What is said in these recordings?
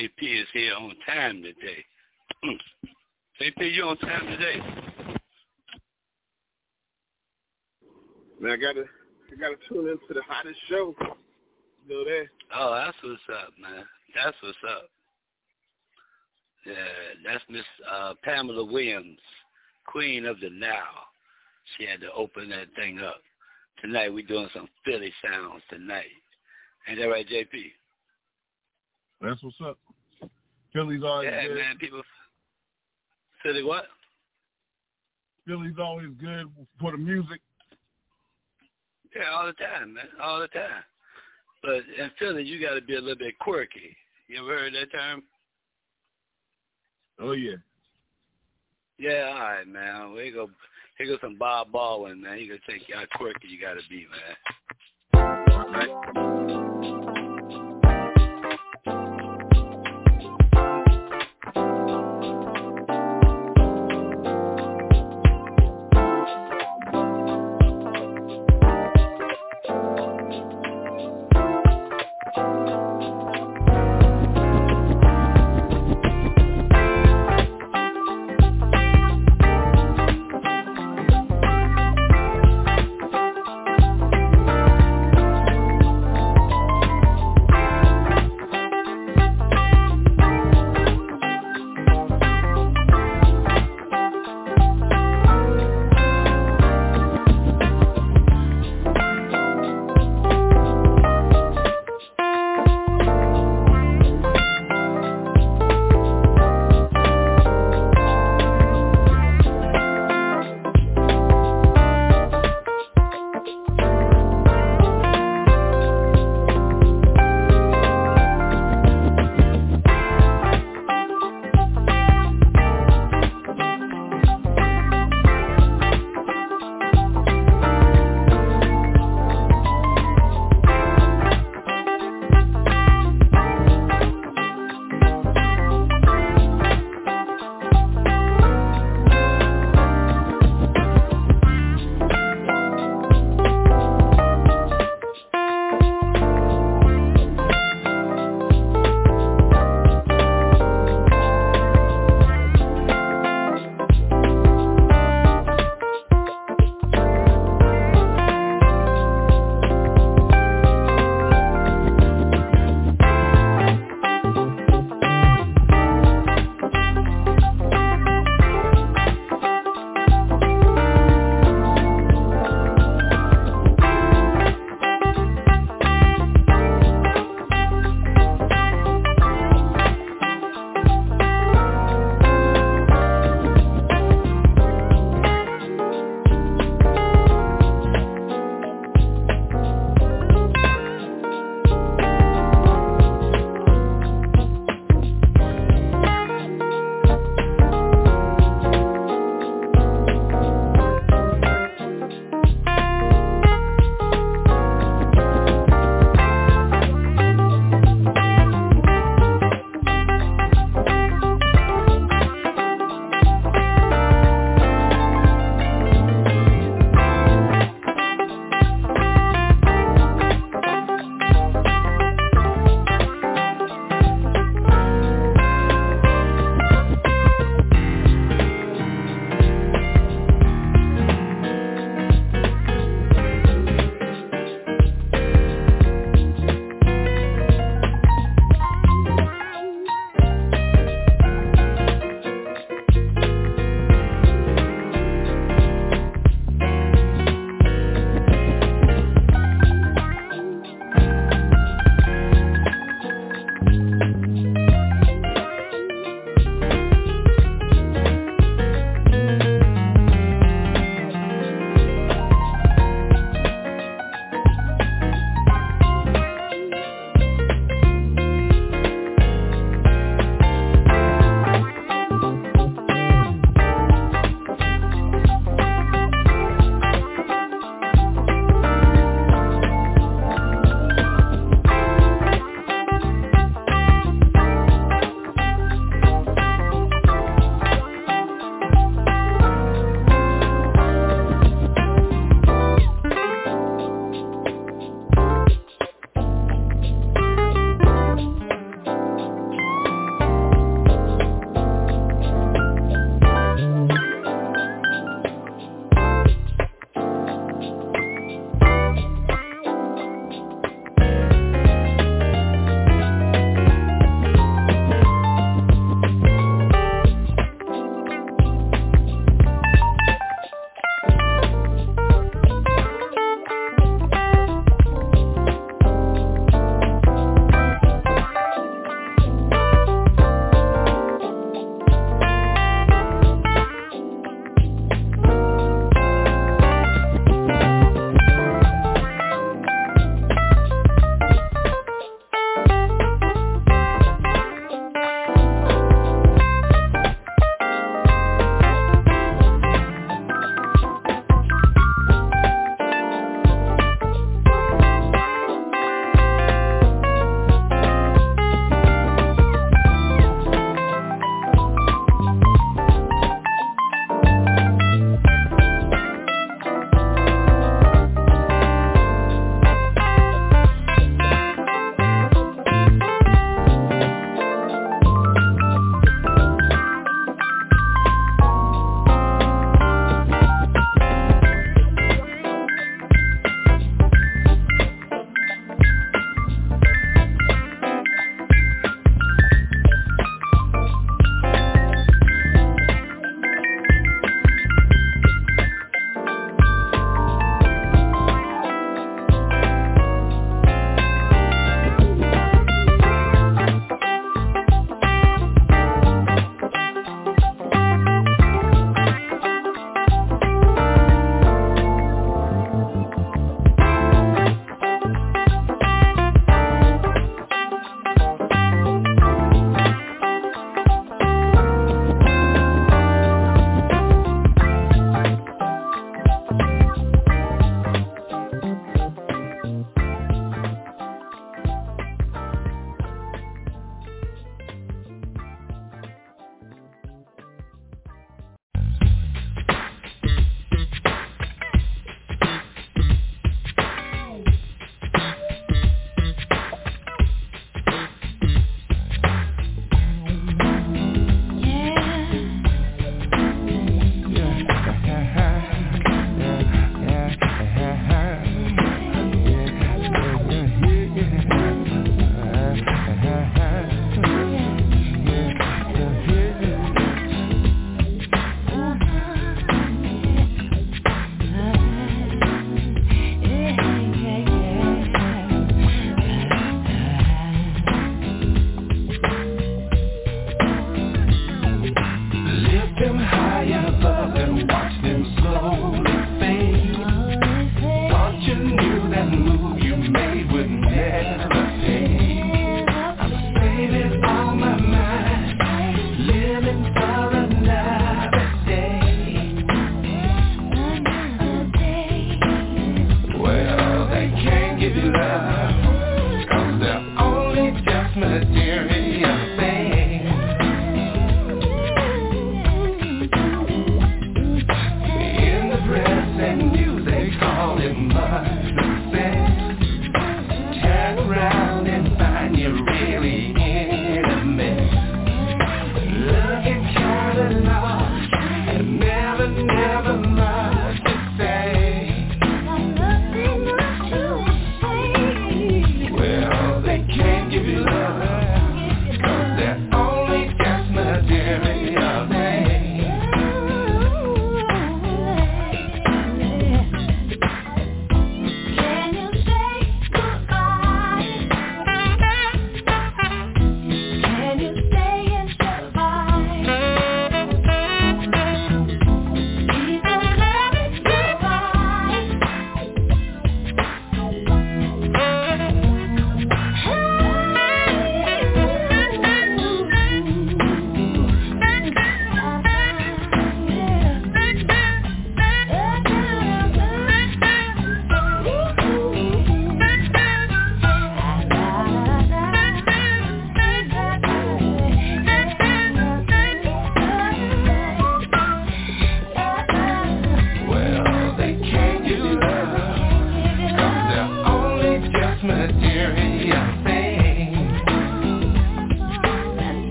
Looks like JP is here on time today. JP, you on time today? Man, I gotta, I gotta tune into the hottest show. You know that? Oh, that's what's up, man. That's what's up. Yeah, that's Miss uh, Pamela Williams, Queen of the Now. She had to open that thing up. Tonight we're doing some Philly sounds tonight. Ain't that right, JP? That's what's up. Philly's always yeah, good. man. People, Philly what? Philly's always good for the music. Yeah, all the time, man. All the time. But in Philly, you got to be a little bit quirky. You ever heard that term? Oh yeah. Yeah, all right, man. We go. Here goes some Bob Baldwin, man. He gonna take you how quirky you gotta be, man. Right?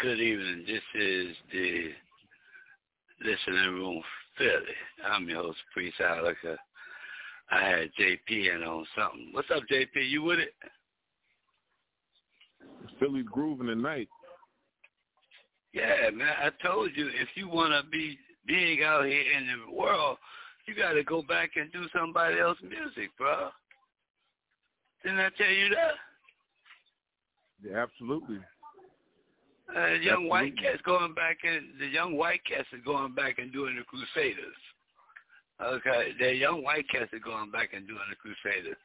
Good evening. This is the listening room Philly. I'm your host, Priest Ilika. Uh, I had JP in on something. What's up, JP? You with it? Philly's grooving tonight. Yeah, man. I told you if you want to be big out here in the world, you got to go back and do somebody else's music, bro. Didn't I tell you that? Yeah, absolutely. Uh, young absolutely. white cats going back and the young white cats are going back and doing the Crusaders. Okay, the young white cats are going back and doing the Crusaders.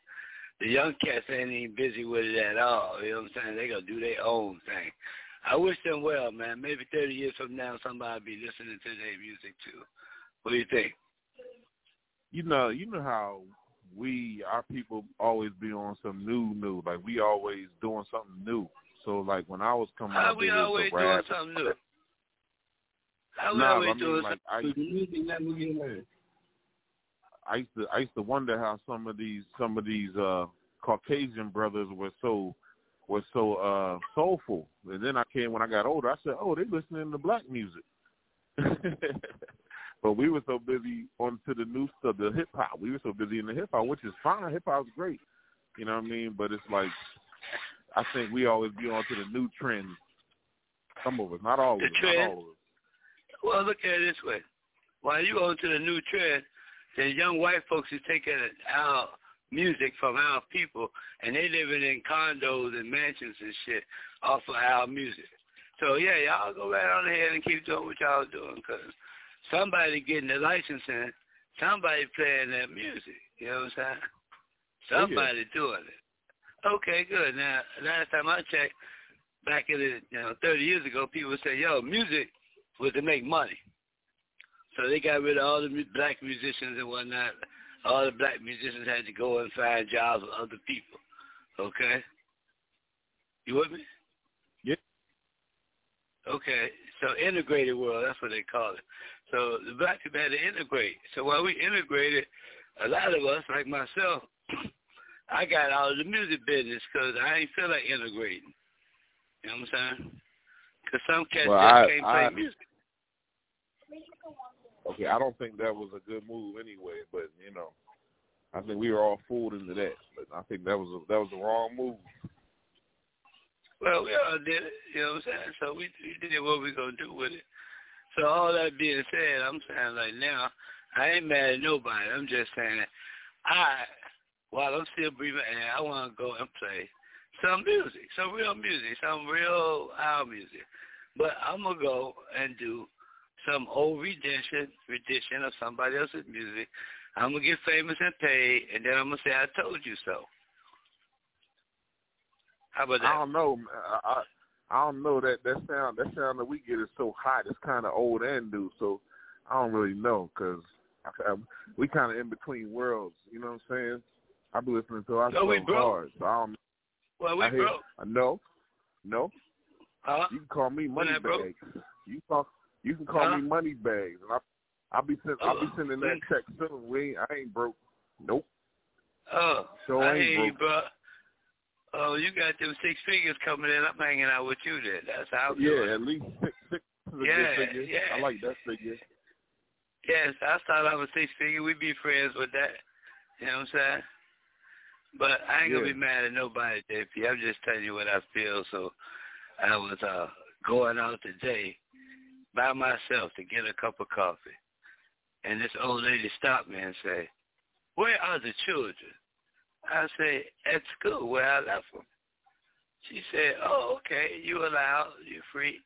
The young cats ain't even busy with it at all. You know what I'm saying? They gonna do their own thing. I wish them well, man. Maybe 30 years from now, somebody will be listening to their music too. What do you think? You know, you know how we our people always be on some new new like we always doing something new so like when i was coming how up we always doing something new how we always I mean, doing like, something I, I used to I used to wonder how some of these some of these uh Caucasian brothers were so were so uh soulful. And then I came when I got older, I said, Oh, they listening to black music. But we were so busy onto the new stuff, the hip hop. We were so busy in the hip hop, which is fine. Hip hop's great. You know what I mean? But it's like I think we always be onto the new trends. Some of us, not all of us, trend. not all of us. Well, look at it this way. While you on to the new trend, the young white folks is taking our music from our people, and they living in condos and mansions and shit off of our music. So yeah, y'all go right on ahead and keep doing what y'all doing, cause somebody getting the licensing, somebody playing that music. You know what I'm saying? Somebody oh, yeah. doing it. Okay, good. Now, last time I checked, back in the, you know, 30 years ago, people would say, yo, music was to make money. So they got rid of all the black musicians and whatnot. All the black musicians had to go and find jobs with other people. Okay? You with me? Yeah. Okay. So integrated world, that's what they call it. So the black people had to integrate. So while we integrated, a lot of us, like myself, I got out of the music business because I ain't feel like integrating. You know what I'm saying? Because some cats well, just I, can't I, play music. Okay, I don't think that was a good move anyway, but you know, I think we were all fooled into that. But I think that was a, that was the wrong move. Well, we all did it, you know what I'm saying? So we, we did what we gonna do with it. So all that being said, I'm saying like now, I ain't mad at nobody. I'm just saying I, while I'm still breathing air, I want to go and play some music, some real music, some real our music. But I'm gonna go and do some old rendition, rendition of somebody else's music. I'm gonna get famous and paid, and then I'm gonna say I told you so. How about that? I don't know. I I don't know that that sound that sound that we get is so hot. It's kind of old and new. So I don't really know because we kind of in between worlds. You know what I'm saying? I be listening to our no, we hard. So I don't. Well, we I broke. Hear, no, no. Uh, you can call me money bags. You call you can call uh, me money bags, and I I'll be send, I'll be sending that uh, check soon. We ain't, I ain't broke. Nope. Oh, so I I ain't hear broke. you, bro. Oh, you got them six figures coming in. I'm hanging out with you then. That's how. I'm Yeah, doing. at least six six is a Yeah, good figure. yeah. I like that figure. Yes, I start off with six figure. We'd be friends with that. You know what I'm saying? But I ain't gonna be mad at nobody, JP. I'm just telling you what I feel. So I was uh going out today by myself to get a cup of coffee, and this old lady stopped me and said, "Where are the children?" I say, "At school, where I left them." She said, "Oh, okay. You allowed. You free."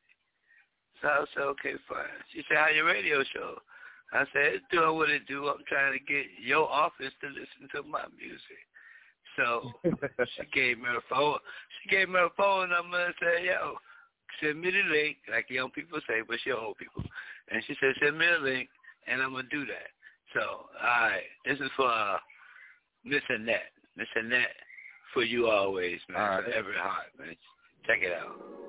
So I said, "Okay, fine." She said, "How your radio show?" I said, it's doing what it do. I'm trying to get your office to listen to my music. So she gave me her phone. She gave me her phone number and said, "Yo, send me the link." Like young people say, but she old people. And she said, "Send me a link, and I'm gonna do that." So, all right, this is for uh, Miss Annette. Miss Annette, for you always, man. All right. For every heart, man. Check it out.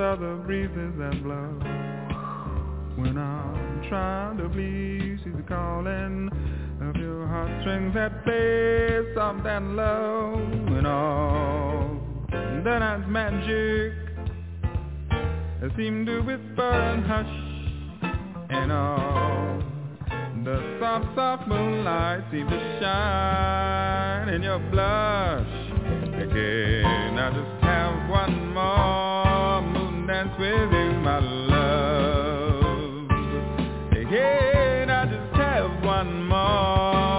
To the breezes that blow. When I'm trying to please the calling of your heartstrings that play soft and low. And all the night's magic seem to whisper and hush. And all the soft, soft moonlight seems to shine in your blush. Again, I just have one more dance with you, my love. Again, I just have one more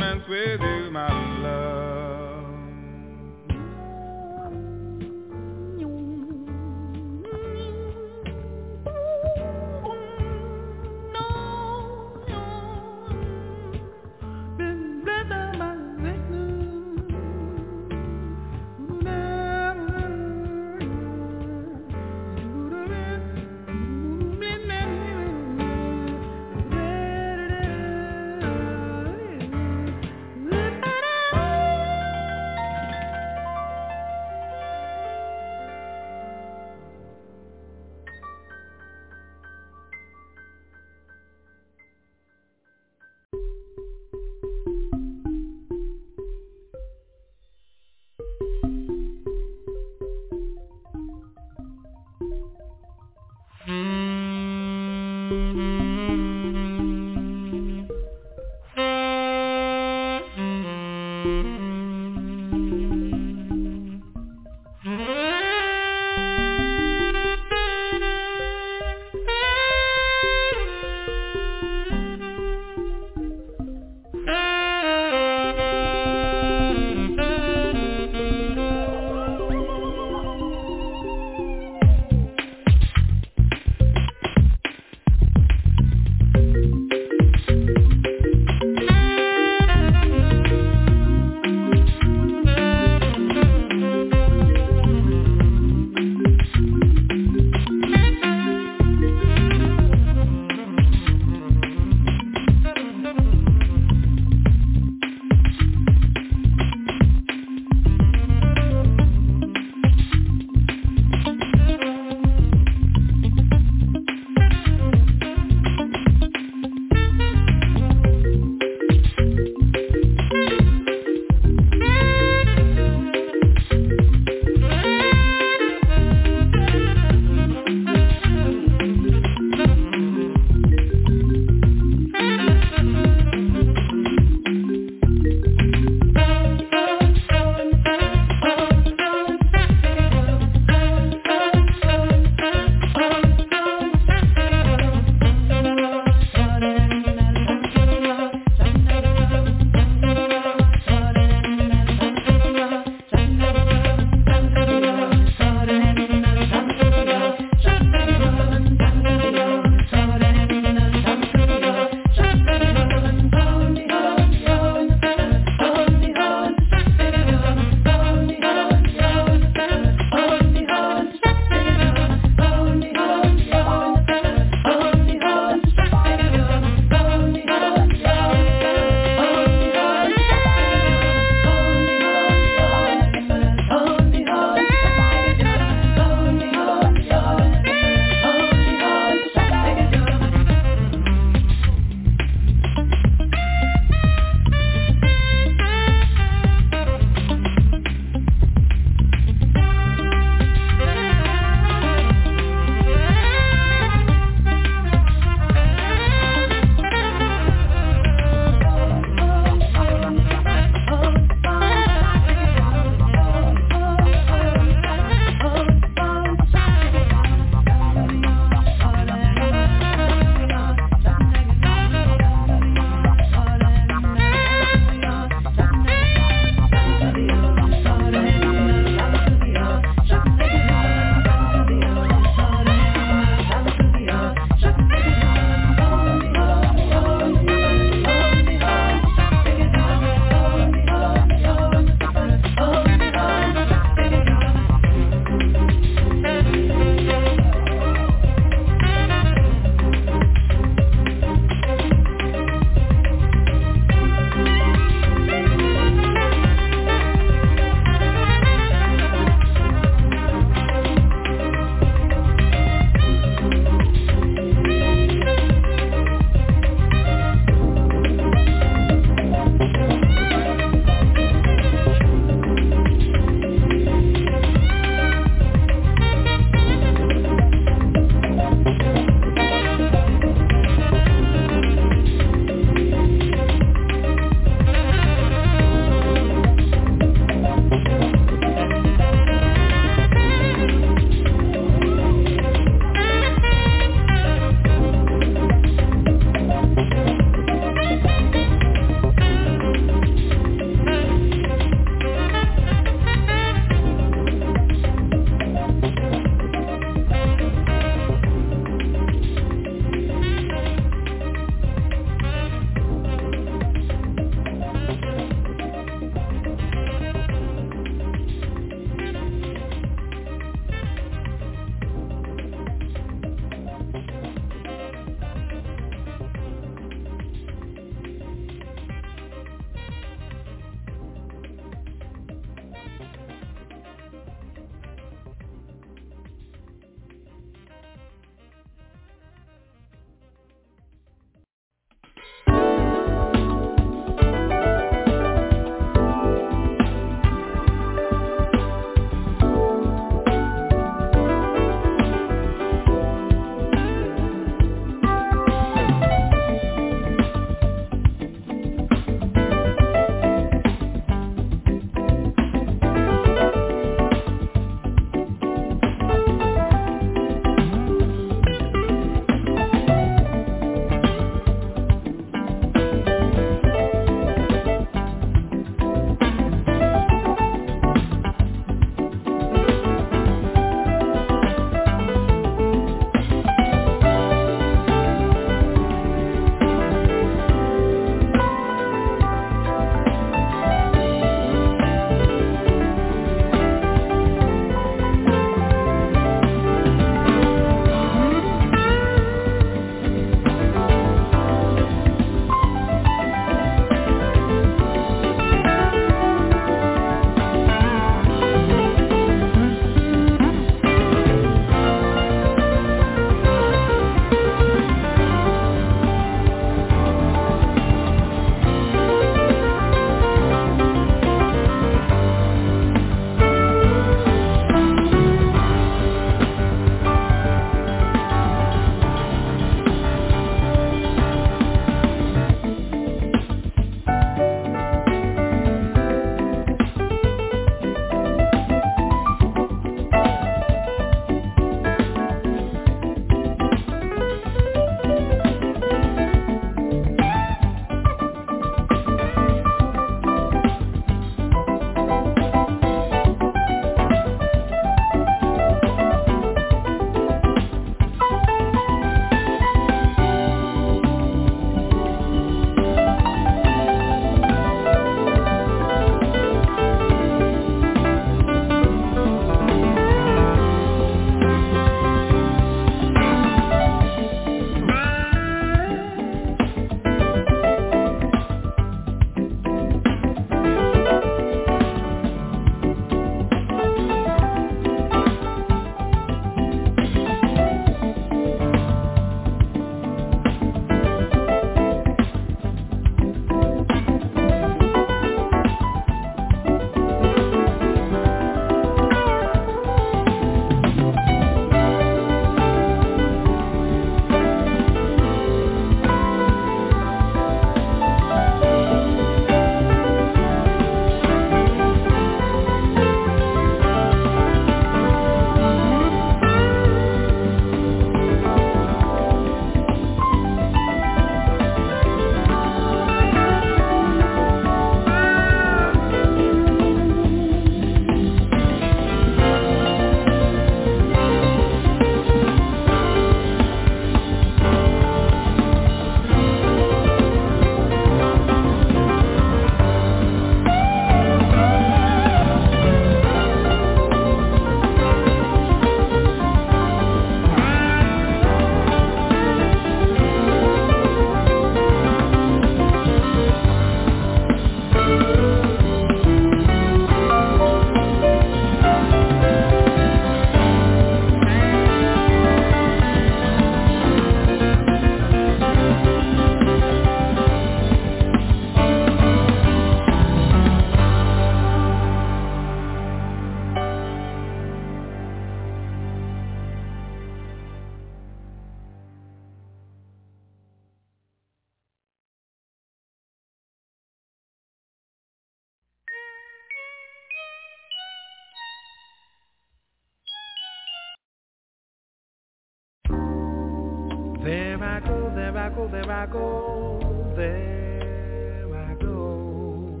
I go, there I go, there I go, there I go.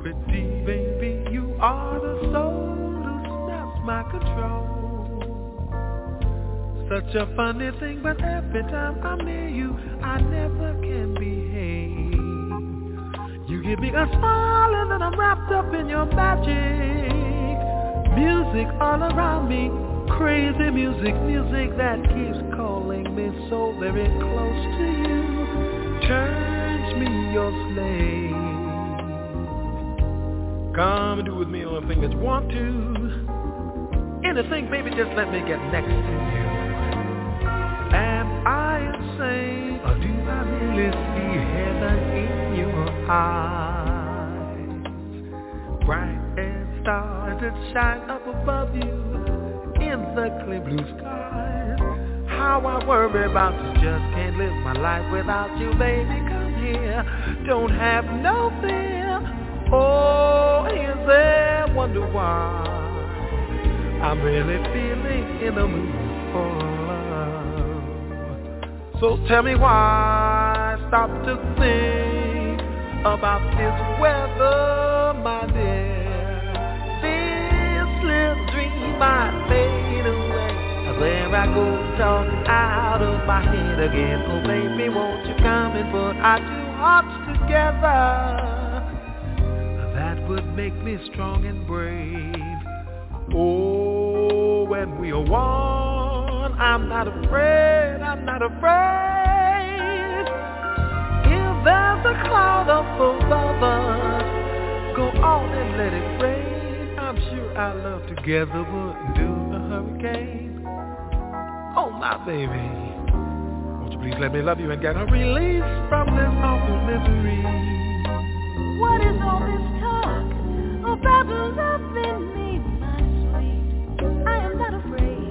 Pretty baby, you are the soul who snaps my control. Such a funny thing, but every time I'm near you, I never can behave. You give me a smile and then I'm wrapped up in your magic. Music all around me, crazy music, music that keeps calling me so very close to you. Turns me your slave. Come and do with me all anything that you want to. Anything, baby, just let me get next to you. Am I insane or do I really see heaven in your eyes? Bright as stars that shine up above you in the clear blue skies. How I worry about you, just can't live my life without you, baby. Come here, don't have no fear. Oh, is there wonder why I'm really feeling in the mood for love? So tell me why stop to think about this weather, my dear. This little dream fade away. There I go talking out of my head again. Oh baby, won't you come and put our two hearts together? That would make me strong and brave. Oh, when we are one, I'm not afraid, I'm not afraid. If there's a cloud up above us, go on and let it rain. I'm sure our love together would do a hurricane. Oh, my baby. Won't you please let me love you and get a release from this awful misery? What is all this talk about loving me, my sweet? I am not afraid,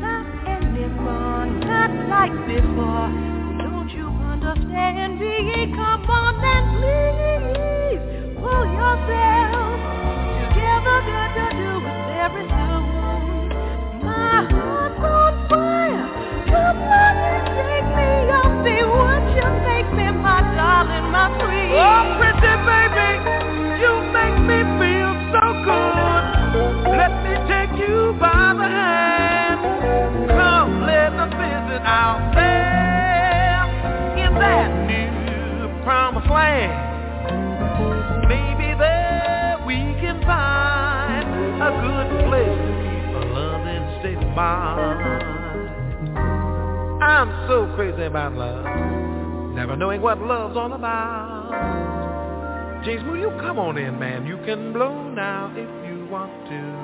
not anymore, not like before. Don't you understand me? Come on and please pull yourself together, got to do it very soon. My heart's Oh, pretty baby, mind. I'm so crazy about love. Never knowing what love's all about. James, will you come on in, man? You can blow now if you want to.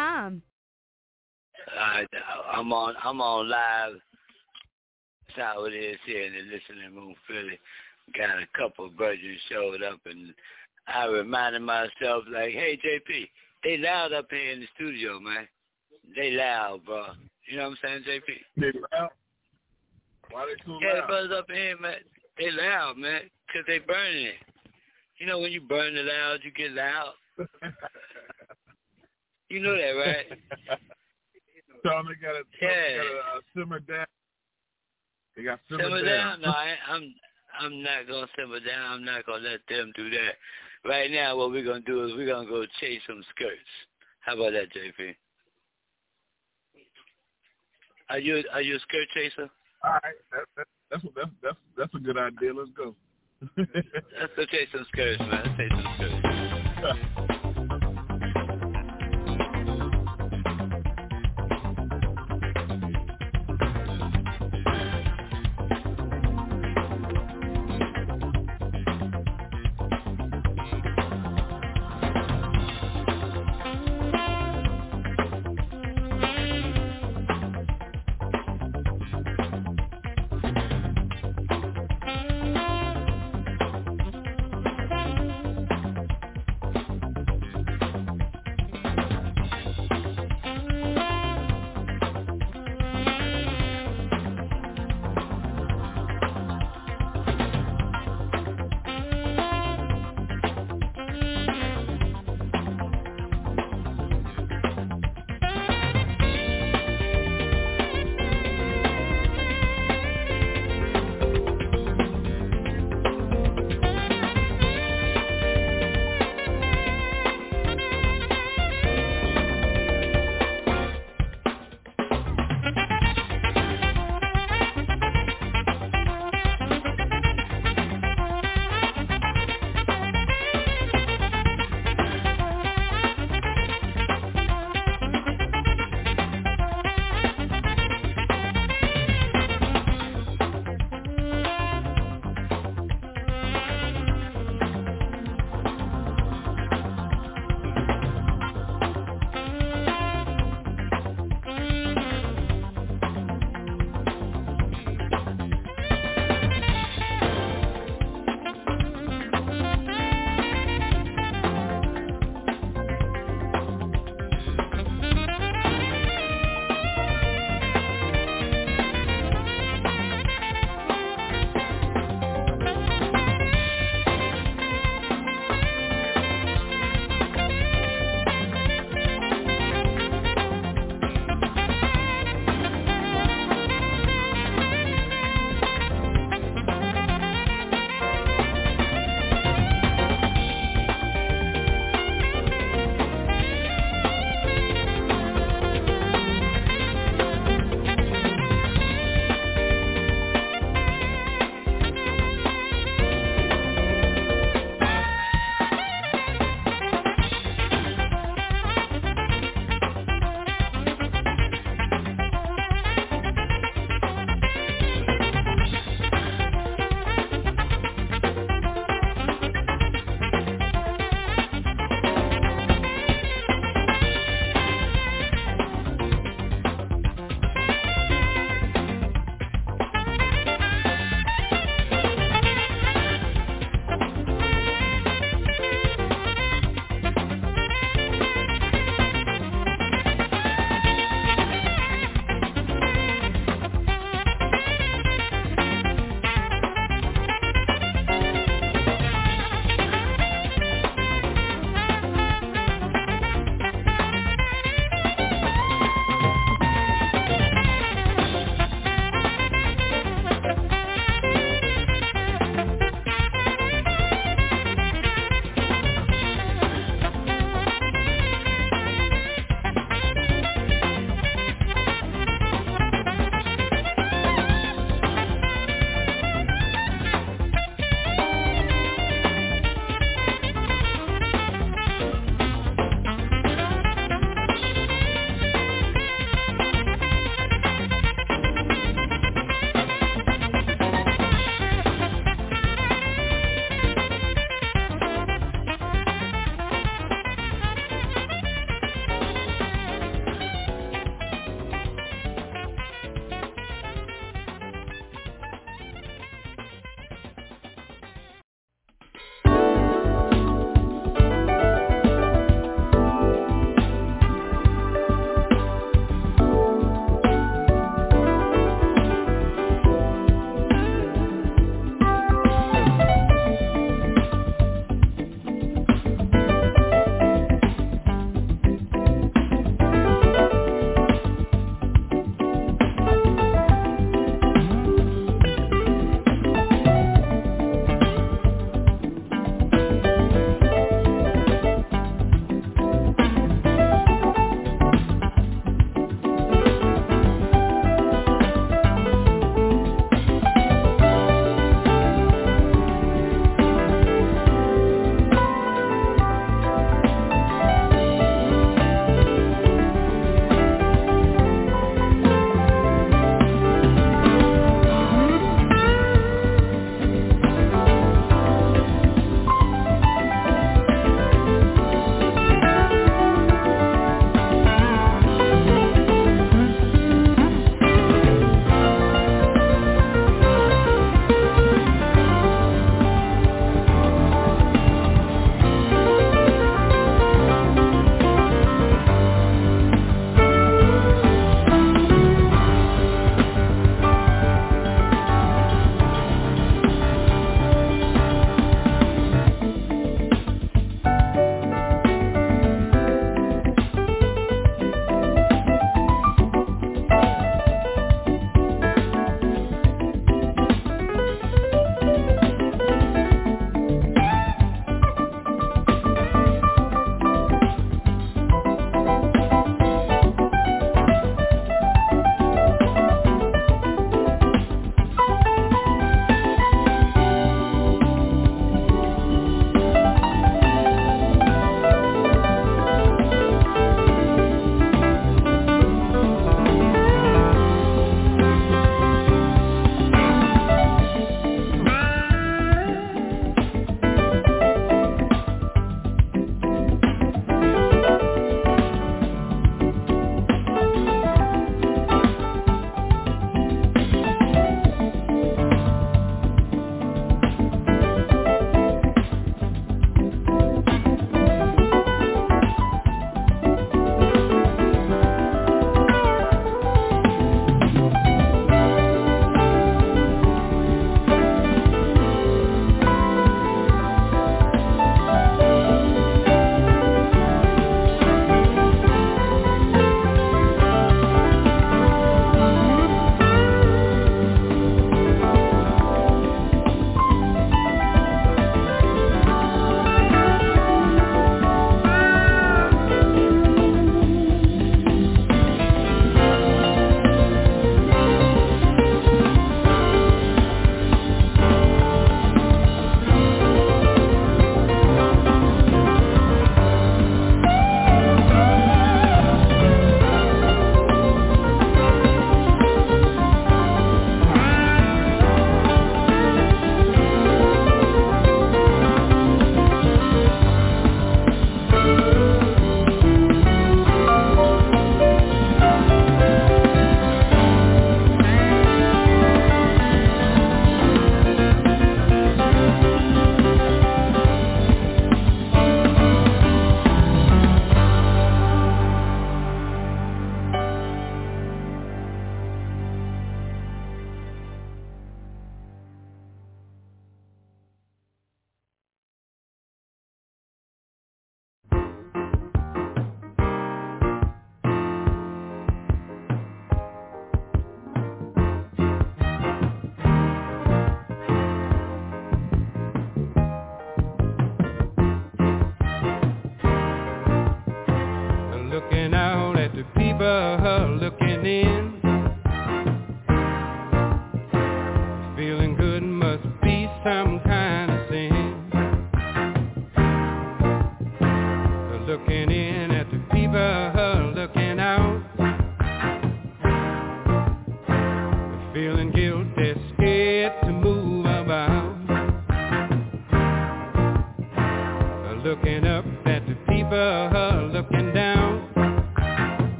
I, I'm on. I'm on live. That's how it is here in the listening room, Philly. Got a couple of virgins showed up, and I reminded myself, like, hey, JP, they loud up here in the studio, man. They loud, bro. You know what I'm saying, JP? They loud. Why they so Yeah, the loud? brothers up here, man. They loud, man, 'cause they burning it. You know when you burn it loud, you get loud. You know that, right? Tell them they them they Yeah. uh, simmer down. They got simmer, simmer down. No, I, I'm I'm not gonna simmer down. I'm not gonna let them do that. Right now, what we're gonna do is we're gonna go chase some skirts. How about that, JP? Are you are you a skirt chaser? All right, that, that, that's that's that's that's a good idea. Let's go. Let's go chase some skirts, man. Let's chase some skirts.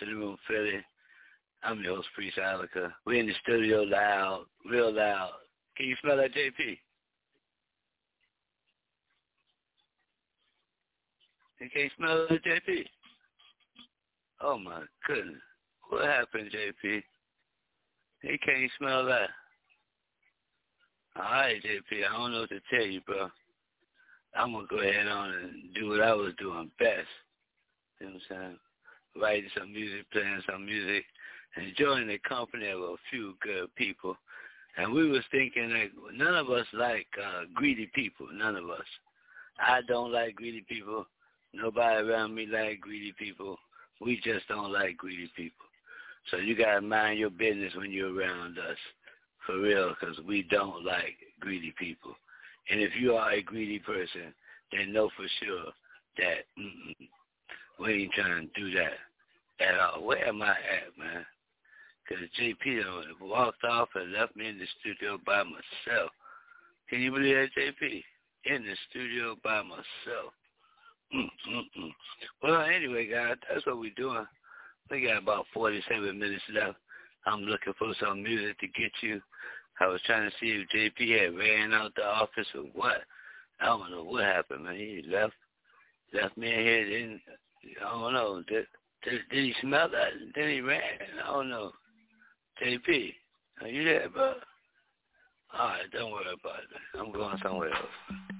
It's the room, Philly. I'm your host, Priest Ilika. We're in the studio loud, real loud. Can you smell that, JP? You can't smell it, JP? Oh my goodness. What happened, JP? He can't smell that. All right, JP, I don't know what to tell you, bro. I'm gonna go ahead on and do what I was doing best. You know what I'm saying? Writing some music, playing some music, enjoying the company of a few good people. And we was thinking that none of us like uh, greedy people. None of us. I don't like greedy people. Nobody around me like greedy people. We just don't like greedy people. So you gotta mind your business when you're around us, for real, because we don't like greedy people. And if you are a greedy person, then know for sure that we ain't trying to do that at all. Where am I at, man? Because JP walked off and left me in the studio by myself. Can you believe that, JP? In the studio by myself. Mm-mm-mm. Well, anyway, guys, that's what we're doing. We got about 47 minutes left. I'm looking for some music to get you. I was trying to see if JP had ran out the office or what. I don't know what happened, man. He left left me here. Didn't I don't know. Did, did, did he smell that? Then he ran. I don't know. JP, are you there, bro? All right, don't worry about it. I'm going somewhere else.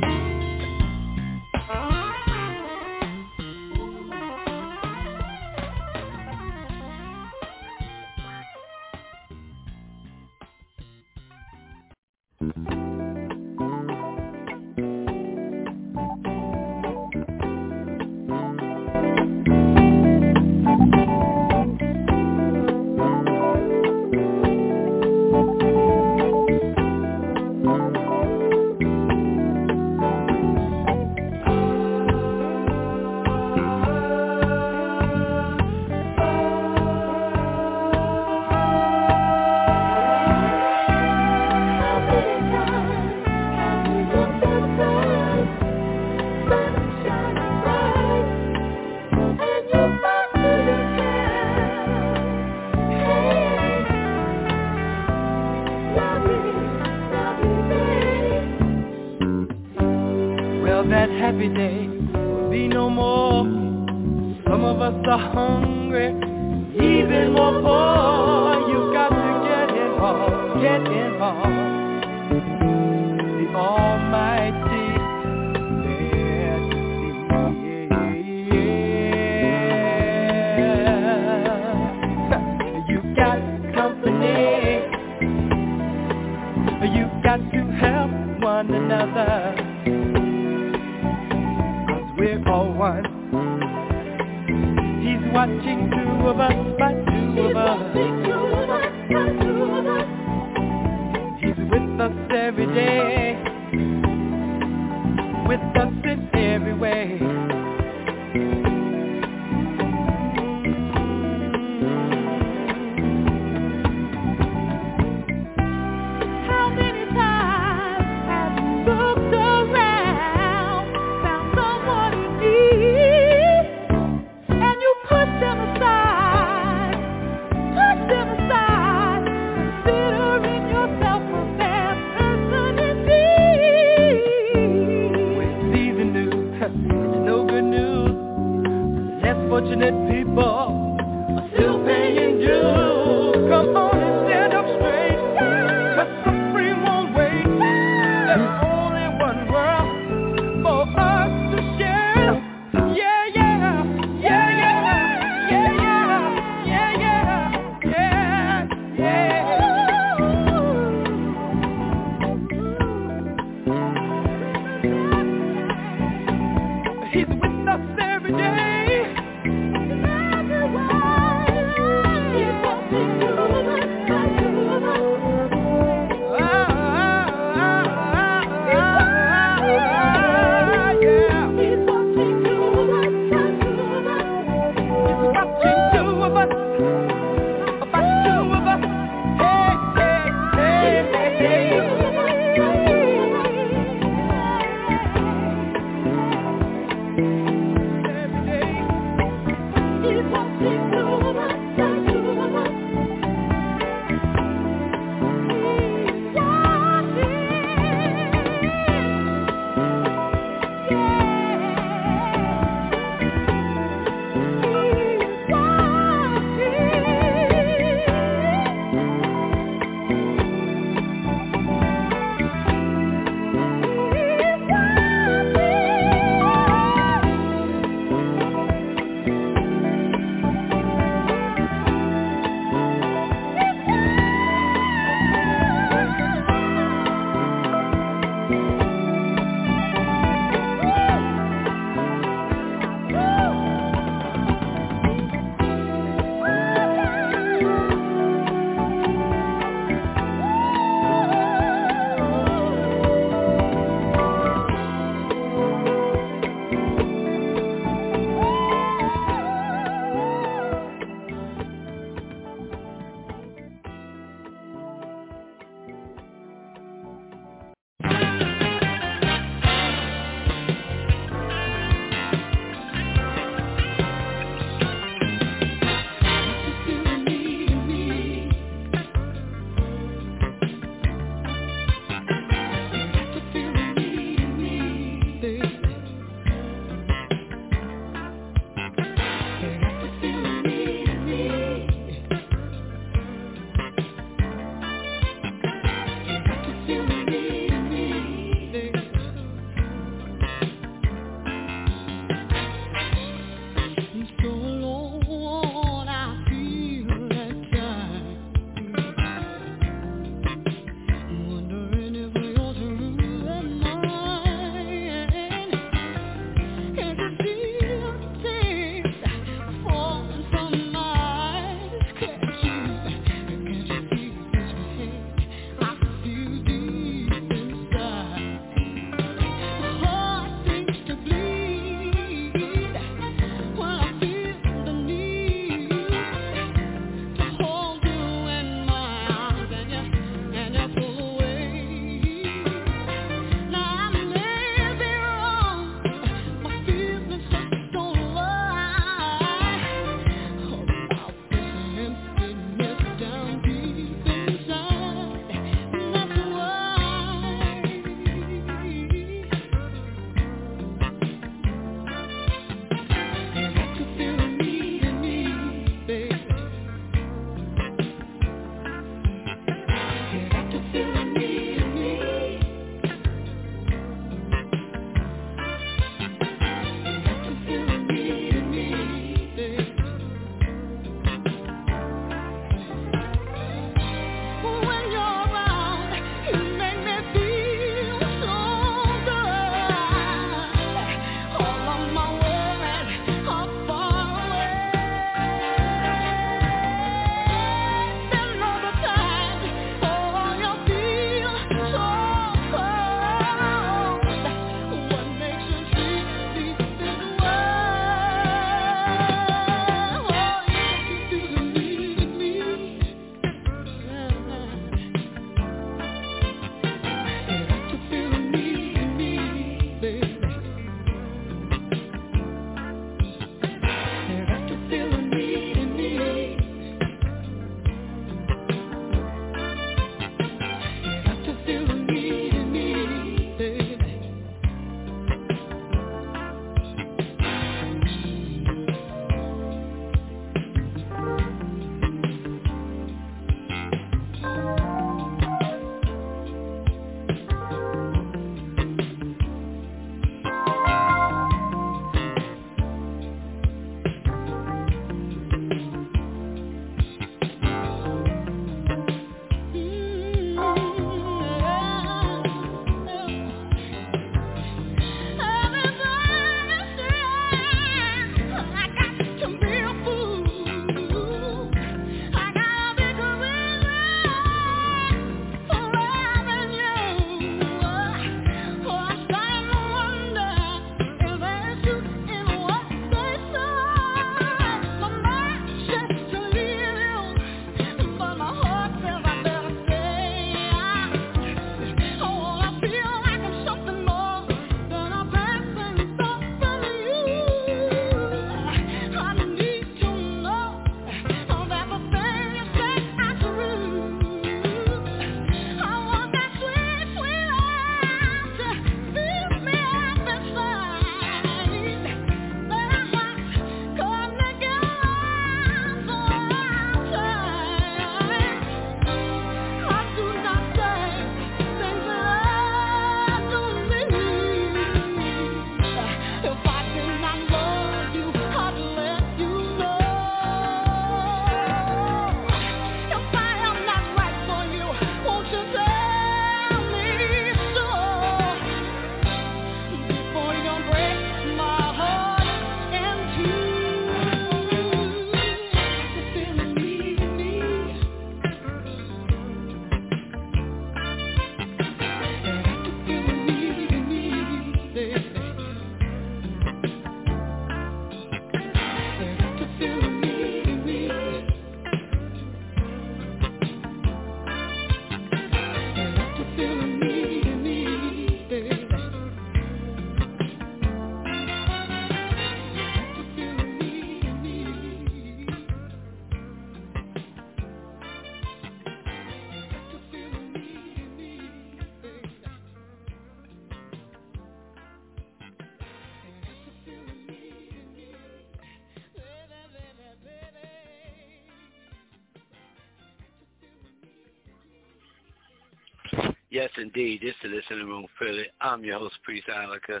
indeed. Is the Listening Room Philly. I'm your host, Priest Ilika.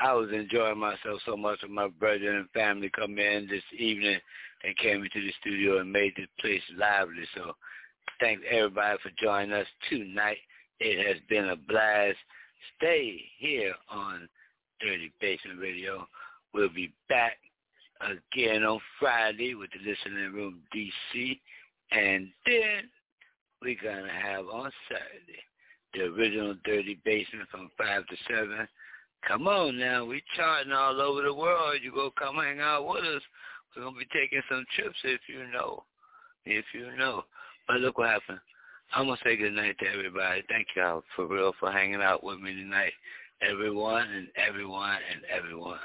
I was enjoying myself so much with my brother and family come in this evening and came into the studio and made the place lively. So thanks everybody for joining us tonight. It has been a blast. Stay here on Dirty Basement Radio. We'll be back again on Friday with the Listening Room DC. And then we're going to have on Saturday the original Dirty Basement from 5 to 7. Come on now, we charting all over the world. You go come hang out with us. We're going to be taking some trips if you know. If you know. But look what happened. I'm going to say good night to everybody. Thank y'all for real for hanging out with me tonight. Everyone and everyone and everyone.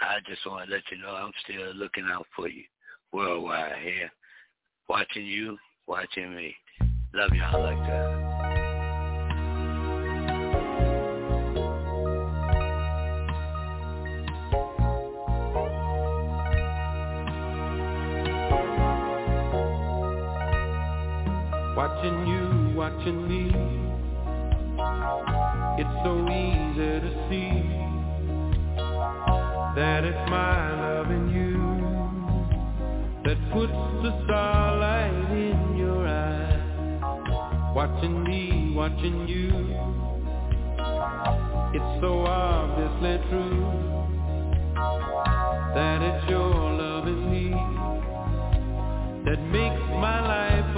I just want to let you know I'm still looking out for you worldwide here. Watching you, watching me. Love y'all like that. Watching you, watching me. It's so easy to see That it's my loving you That puts the starlight in your eyes. Watching me, watching you. It's so obviously true That it's your loving me That makes my life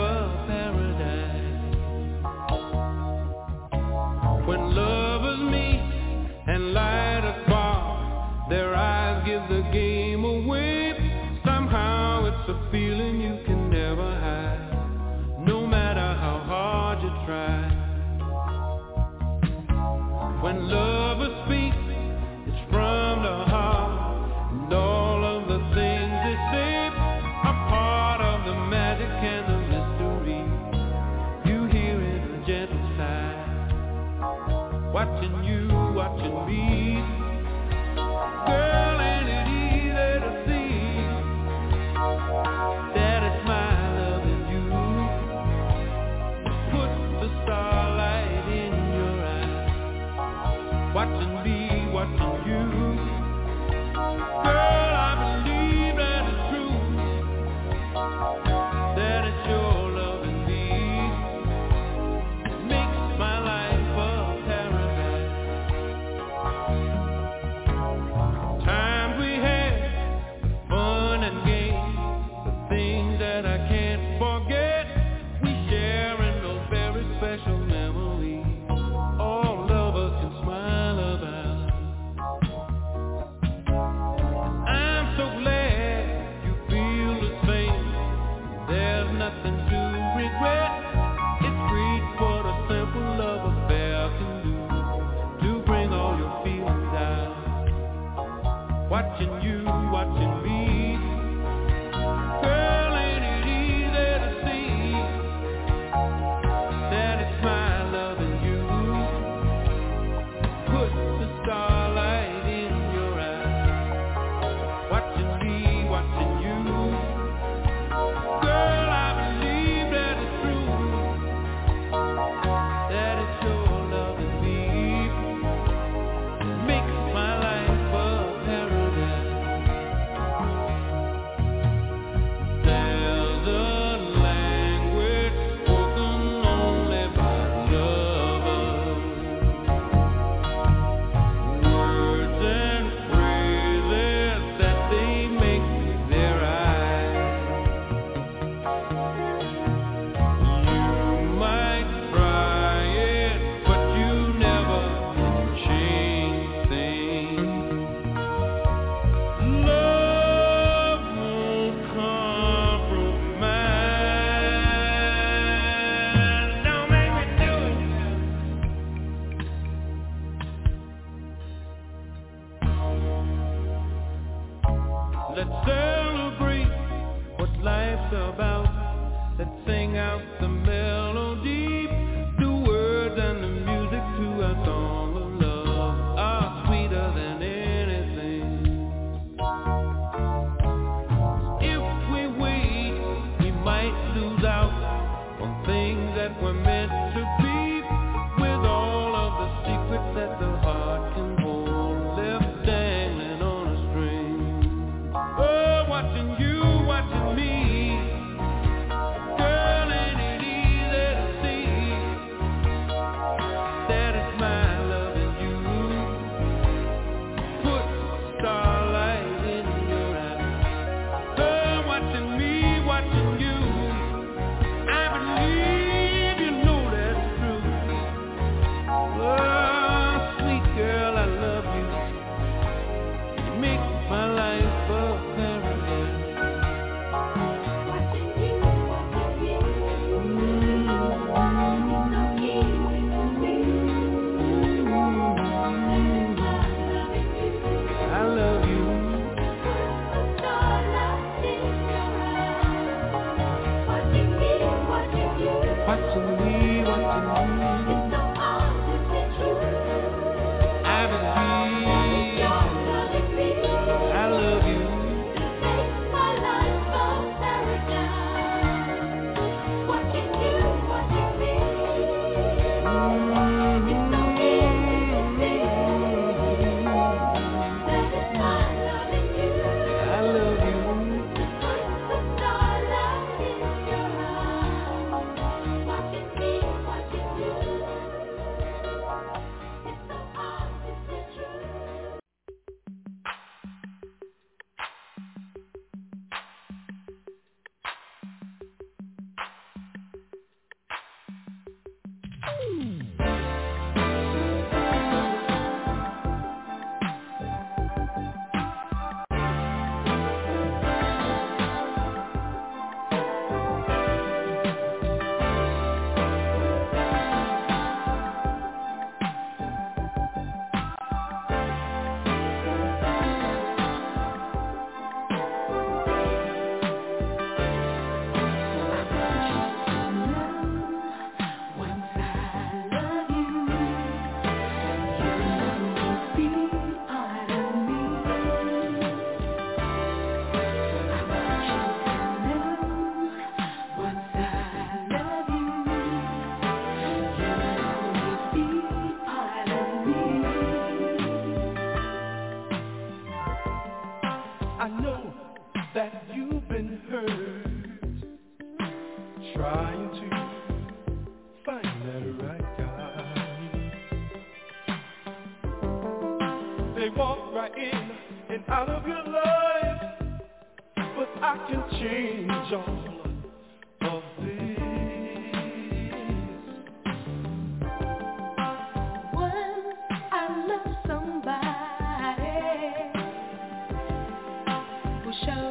Bye. Chance